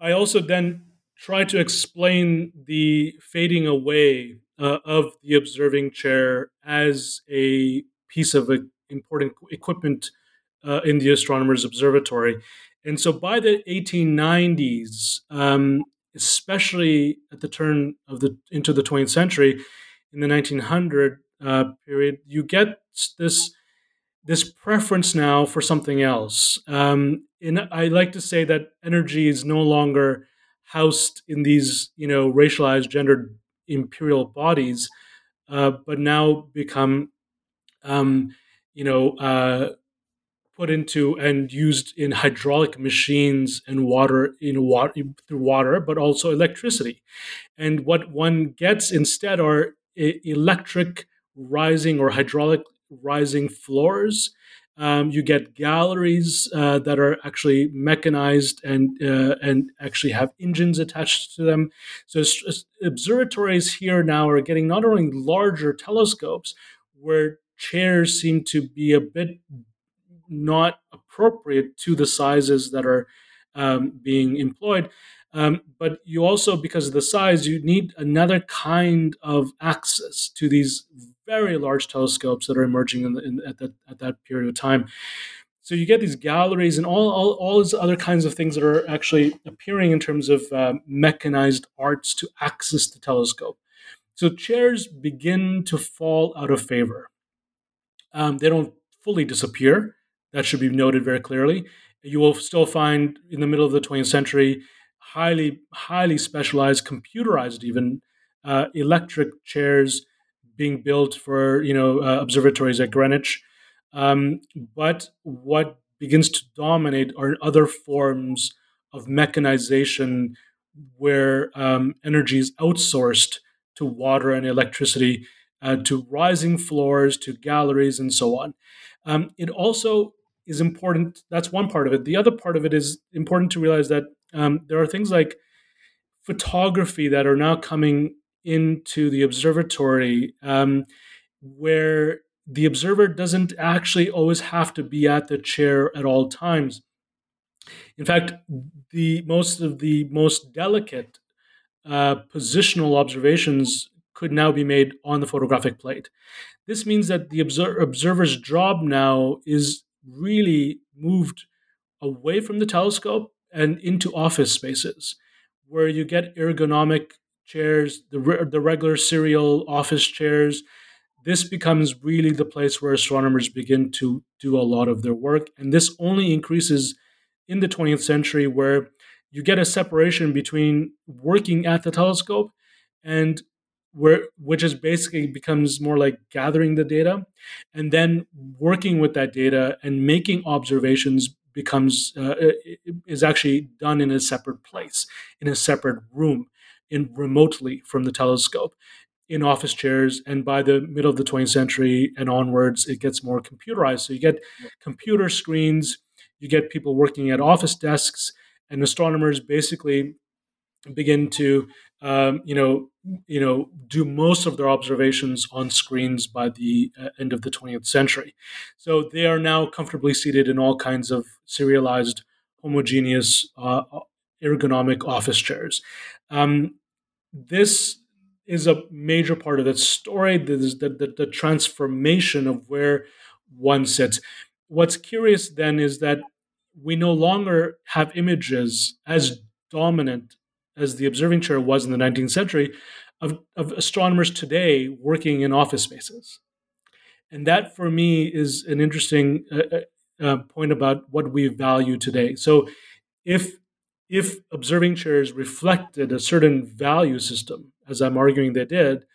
I also then try to explain the fading away uh, of the observing chair as a piece of uh, important equipment uh, in the astronomer's observatory. And so by the 1890s, um, especially at the turn of the into the 20th century, in the 1900 uh, period, you get this this preference now for something else. Um, and I like to say that energy is no longer housed in these, you know, racialized, gendered imperial bodies, uh, but now become, um, you know, uh, put into and used in hydraulic machines and water, know, water through water, but also electricity. And what one gets instead are electric rising or hydraulic rising floors um, you get galleries uh, that are actually mechanized and uh, and actually have engines attached to them. So observatories here now are getting not only larger telescopes, where chairs seem to be a bit not appropriate to the sizes that are um, being employed. Um, but you also, because of the size, you need another kind of access to these very large telescopes that are emerging in the, in, at, that, at that period of time. So you get these galleries and all, all, all these other kinds of things that are actually appearing in terms of uh, mechanized arts to access the telescope. So chairs begin to fall out of favor. Um, they don't fully disappear. That should be noted very clearly. You will still find in the middle of the 20th century highly, highly specialized, computerized even uh, electric chairs being built for you know uh, observatories at Greenwich, um, but what begins to dominate are other forms of mechanization where um, energy is outsourced to water and electricity, uh, to rising floors, to galleries, and so on. Um, it also is important. That's one part of it. The other part of it is important to realize that um, there are things like photography that are now coming into the observatory um, where the observer doesn't actually always have to be at the chair at all times. In fact, the most of the most delicate uh, positional observations could now be made on the photographic plate. This means that the obser- observer's job now is really moved away from the telescope and into office spaces where you get ergonomic chairs, the, re- the regular serial office chairs. This becomes really the place where astronomers begin to do a lot of their work. And this only increases in the 20th century, where you get a separation between working at the telescope and where which is basically becomes more like gathering the data and then working with that data and making observations becomes uh, is actually done in a separate place in a separate room in remotely from the telescope. In office chairs and by the middle of the 20th century and onwards it gets more computerized. So you get computer screens you get people working at office desks and astronomers basically begin to um, you know you know do most of their observations on screens by the uh, end of the 20th century. So they are now comfortably seated in all kinds of serialized homogeneous uh, ergonomic office chairs. Um, this is a major part of that story that is the, the, the transformation of where one sits. What's curious then is that we no longer have images as dominant as the observing chair was in the 19th century of, of astronomers today working in office spaces. And that for me is an interesting uh, uh, uh, point about what we value today. So if if observing chairs reflected a certain value system, as I'm arguing they did,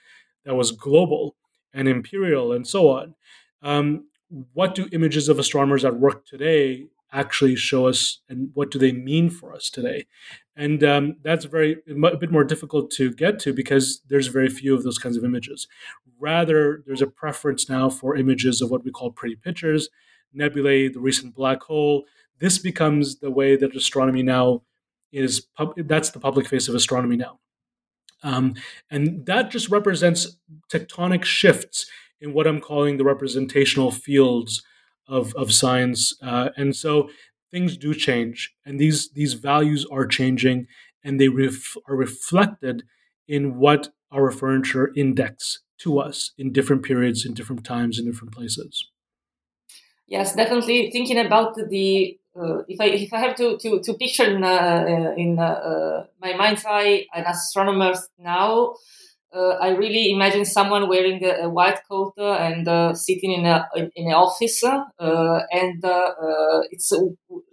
that was global and imperial and so on, um, what do images of astronomers at work today actually show us and what do they mean for us today. And um, that's very a bit more difficult to get to because there's very few of those kinds of images. Rather there's a preference now for images of what we call pretty pictures nebulae the recent black hole. This becomes the way that astronomy now is pub- that's the public face of astronomy now. Um, and that just represents tectonic shifts in what i'm calling the representational fields of, of science. Uh, and so things do change, and these, these values are changing, and they ref- are reflected in what our furniture index to us in different periods, in different times, in different places. Yes, definitely. Thinking about the uh, if I if I have to to, to picture in uh, uh in uh, uh, my mind's eye an astronomer now, uh, I really imagine someone wearing a, a white coat uh, and uh, sitting in a in an office, uh, and uh, uh, it's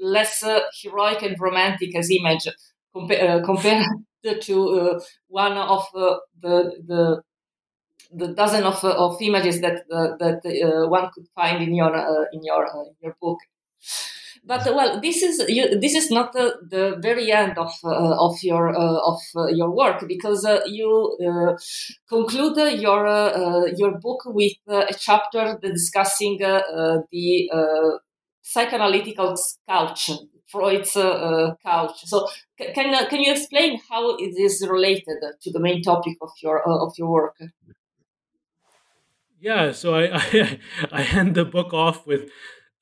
less heroic and romantic as image compa- compared to one of the the the dozen of, of images that that one could find in your in your in your book. But well, this is you, this is not the, the very end of uh, of your uh, of uh, your work because uh, you uh, conclude your uh, your book with a chapter discussing the psychoanalytical couch, Freud's couch. So can can you explain how it is related to the main topic of your of your work? Yeah, so I, I I end the book off with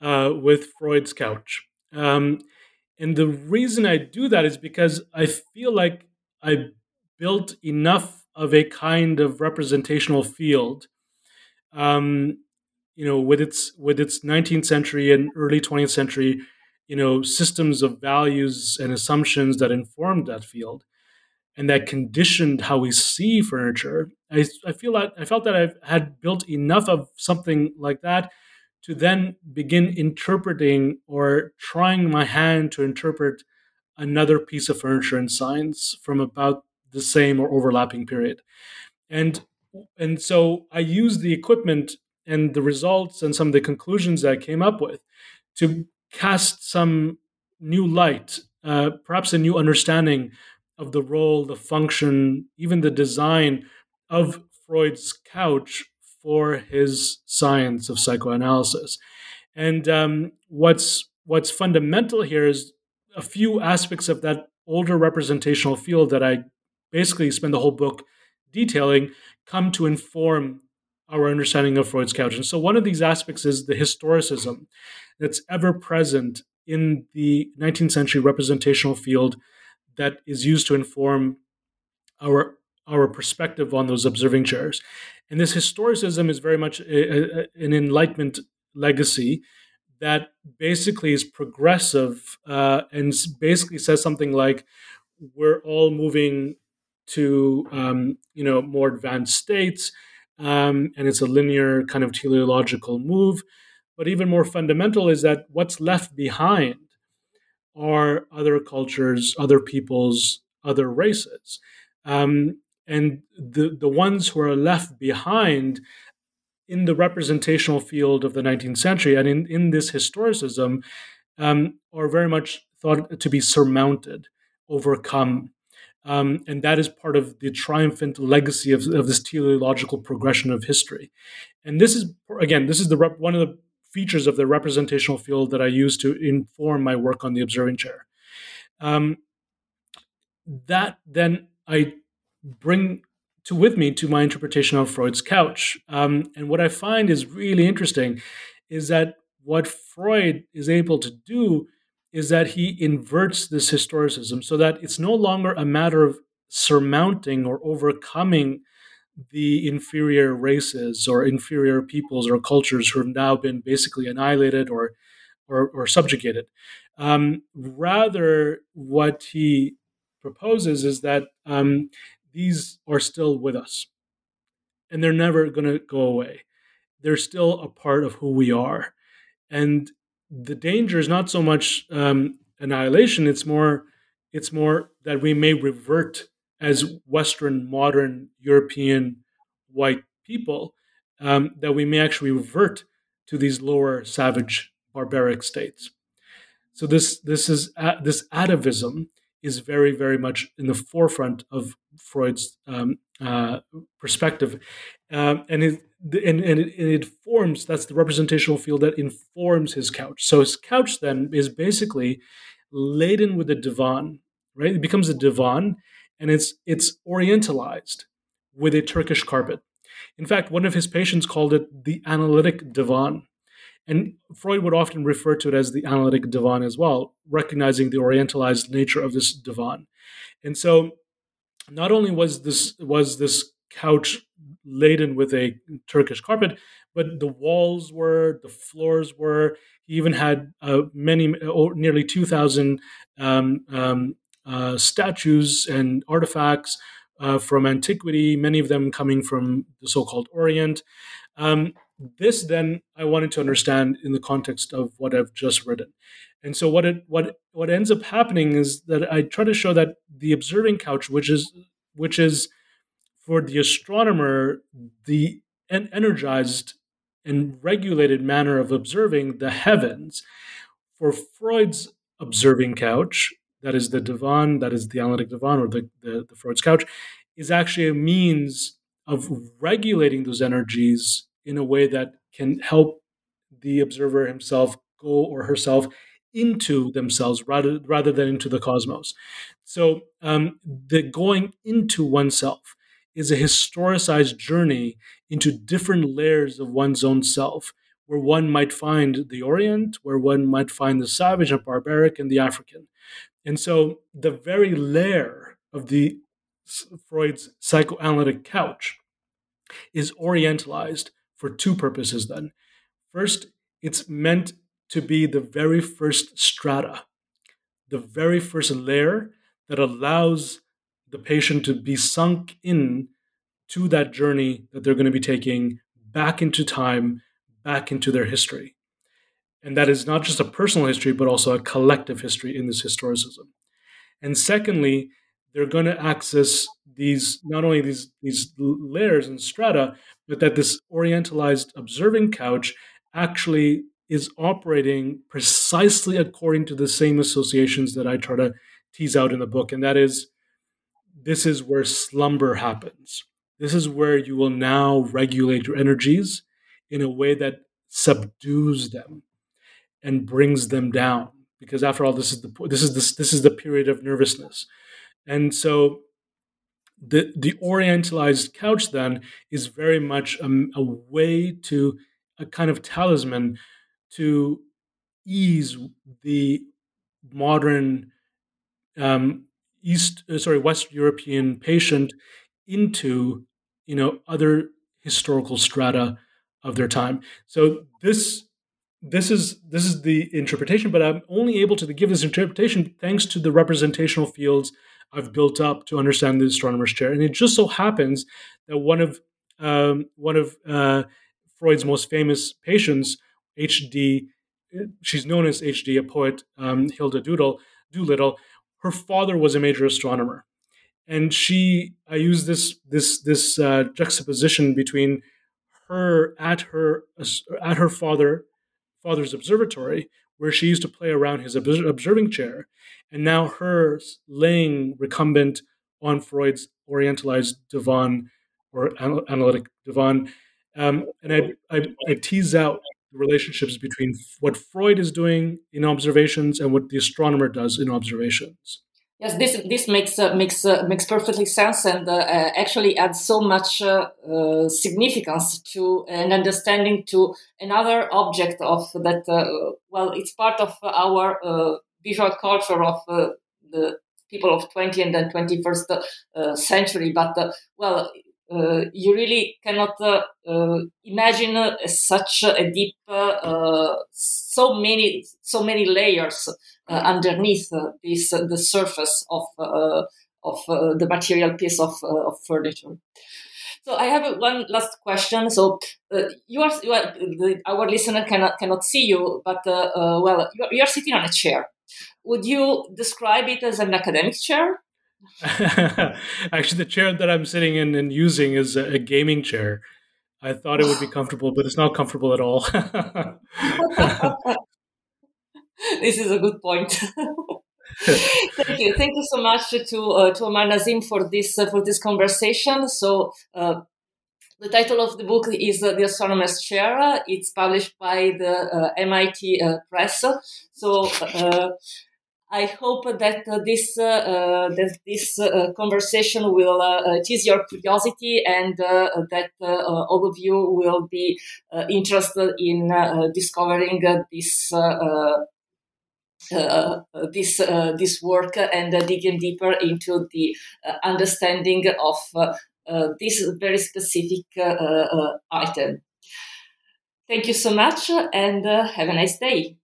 uh, with Freud's couch. Um, and the reason I do that is because I feel like I built enough of a kind of representational field, um, you know, with its with its 19th century and early 20th century, you know, systems of values and assumptions that informed that field, and that conditioned how we see furniture. I, I feel like I felt that I had built enough of something like that to then begin interpreting or trying my hand to interpret another piece of furniture in science from about the same or overlapping period. And and so I used the equipment and the results and some of the conclusions that I came up with to cast some new light, uh, perhaps a new understanding of the role, the function, even the design of Freud's couch for his science of psychoanalysis. And um, what's what's fundamental here is a few aspects of that older representational field that I basically spend the whole book detailing come to inform our understanding of Freud's couch. And so one of these aspects is the historicism that's ever present in the 19th century representational field that is used to inform our our perspective on those observing chairs. And this historicism is very much a, a, an Enlightenment legacy that basically is progressive uh, and basically says something like, "We're all moving to um, you know more advanced states, um, and it's a linear kind of teleological move." But even more fundamental is that what's left behind are other cultures, other peoples, other races. Um, and the, the ones who are left behind in the representational field of the 19th century and in, in this historicism um, are very much thought to be surmounted, overcome. Um, and that is part of the triumphant legacy of, of, this teleological progression of history. And this is, again, this is the rep- one of the features of the representational field that I use to inform my work on the observing chair. Um, that then I bring to with me to my interpretation of Freud's couch. Um, and what I find is really interesting is that what Freud is able to do is that he inverts this historicism so that it's no longer a matter of surmounting or overcoming the inferior races or inferior peoples or cultures who have now been basically annihilated or or, or subjugated. Um, rather, what he proposes is that um, these are still with us, and they're never going to go away. They're still a part of who we are, and the danger is not so much um, annihilation; it's more it's more that we may revert as Western, modern, European, white people, um, that we may actually revert to these lower, savage, barbaric states. So this this is uh, this atavism is very very much in the forefront of Freud's um, uh, perspective, um, and it and, and it, it forms that's the representational field that informs his couch. So his couch then is basically laden with a divan, right? It becomes a divan, and it's it's orientalized with a Turkish carpet. In fact, one of his patients called it the analytic divan. And Freud would often refer to it as the analytic divan as well, recognizing the orientalized nature of this divan. And so not only was this was this couch laden with a Turkish carpet, but the walls were, the floors were. He even had uh, many, oh, nearly two thousand um, um, uh, statues and artifacts uh, from antiquity, many of them coming from the so called Orient. Um, this then I wanted to understand in the context of what I've just written. And so what it what what ends up happening is that I try to show that the observing couch, which is which is for the astronomer the energized and regulated manner of observing the heavens, for Freud's observing couch, that is the divan, that is the analytic divan or the, the, the Freud's couch, is actually a means of regulating those energies in a way that can help the observer himself go or herself into themselves rather rather than into the cosmos. So um, the going into oneself is a historicized journey into different layers of one's own self, where one might find the Orient, where one might find the savage and barbaric and the African. And so the very lair of the Freud's psychoanalytic couch is orientalized for two purposes then. First, it's meant to be the very first strata, the very first layer that allows the patient to be sunk in to that journey that they're going to be taking back into time, back into their history. And that is not just a personal history, but also a collective history in this historicism. And secondly, they're going to access these not only these these layers and strata, but that this orientalized observing couch actually is operating precisely according to the same associations that I try to tease out in the book, and that is this is where slumber happens. This is where you will now regulate your energies in a way that subdues them and brings them down. Because after all, this is the this is this this is the period of nervousness, and so the the orientalized couch then is very much a, a way to a kind of talisman to ease the modern um, East, uh, sorry, West European patient into you know other historical strata of their time. So this this is this is the interpretation, but I'm only able to give this interpretation thanks to the representational fields I've built up to understand the astronomer's chair. And it just so happens that one of um, one of uh, Freud's most famous patients, H.D. She's known as H.D. a poet, um, Hilda Doodle, Doolittle. Her father was a major astronomer, and she. I use this this this uh, juxtaposition between her at her at her father father's observatory, where she used to play around his observing chair, and now her laying recumbent on Freud's orientalized divan or analytic divan. Um, and I, I, I tease out the relationships between what Freud is doing in observations and what the astronomer does in observations. Yes, this this makes uh, makes uh, makes perfectly sense and uh, uh actually adds so much uh, uh, significance to an understanding to another object of that. well, it's part of our visual culture of the people of 20 and then 21st century. But well, you really cannot imagine such a deep, so many, so many layers underneath this the surface of of the material piece of of furniture. So I have one last question. So uh, you are, you are the, our listener cannot cannot see you, but uh, uh, well, you are, you are, sitting on a chair. Would you describe it as an academic chair? Actually, the chair that I'm sitting in and using is a, a gaming chair. I thought it would be comfortable, but it's not comfortable at all. this is a good point. Thank you. Thank you so much to uh, to Omar Nasim for this uh, for this conversation. So. Uh, the title of the book is uh, The Astronomer's Chair. It's published by the uh, MIT uh, Press. So, I hope that uh, this uh, that this uh, conversation will tease your curiosity and that all of you will be interested in discovering this. Uh, this uh, this work and uh, digging deeper into the understanding of this very specific item. Thank you so much and have a nice day.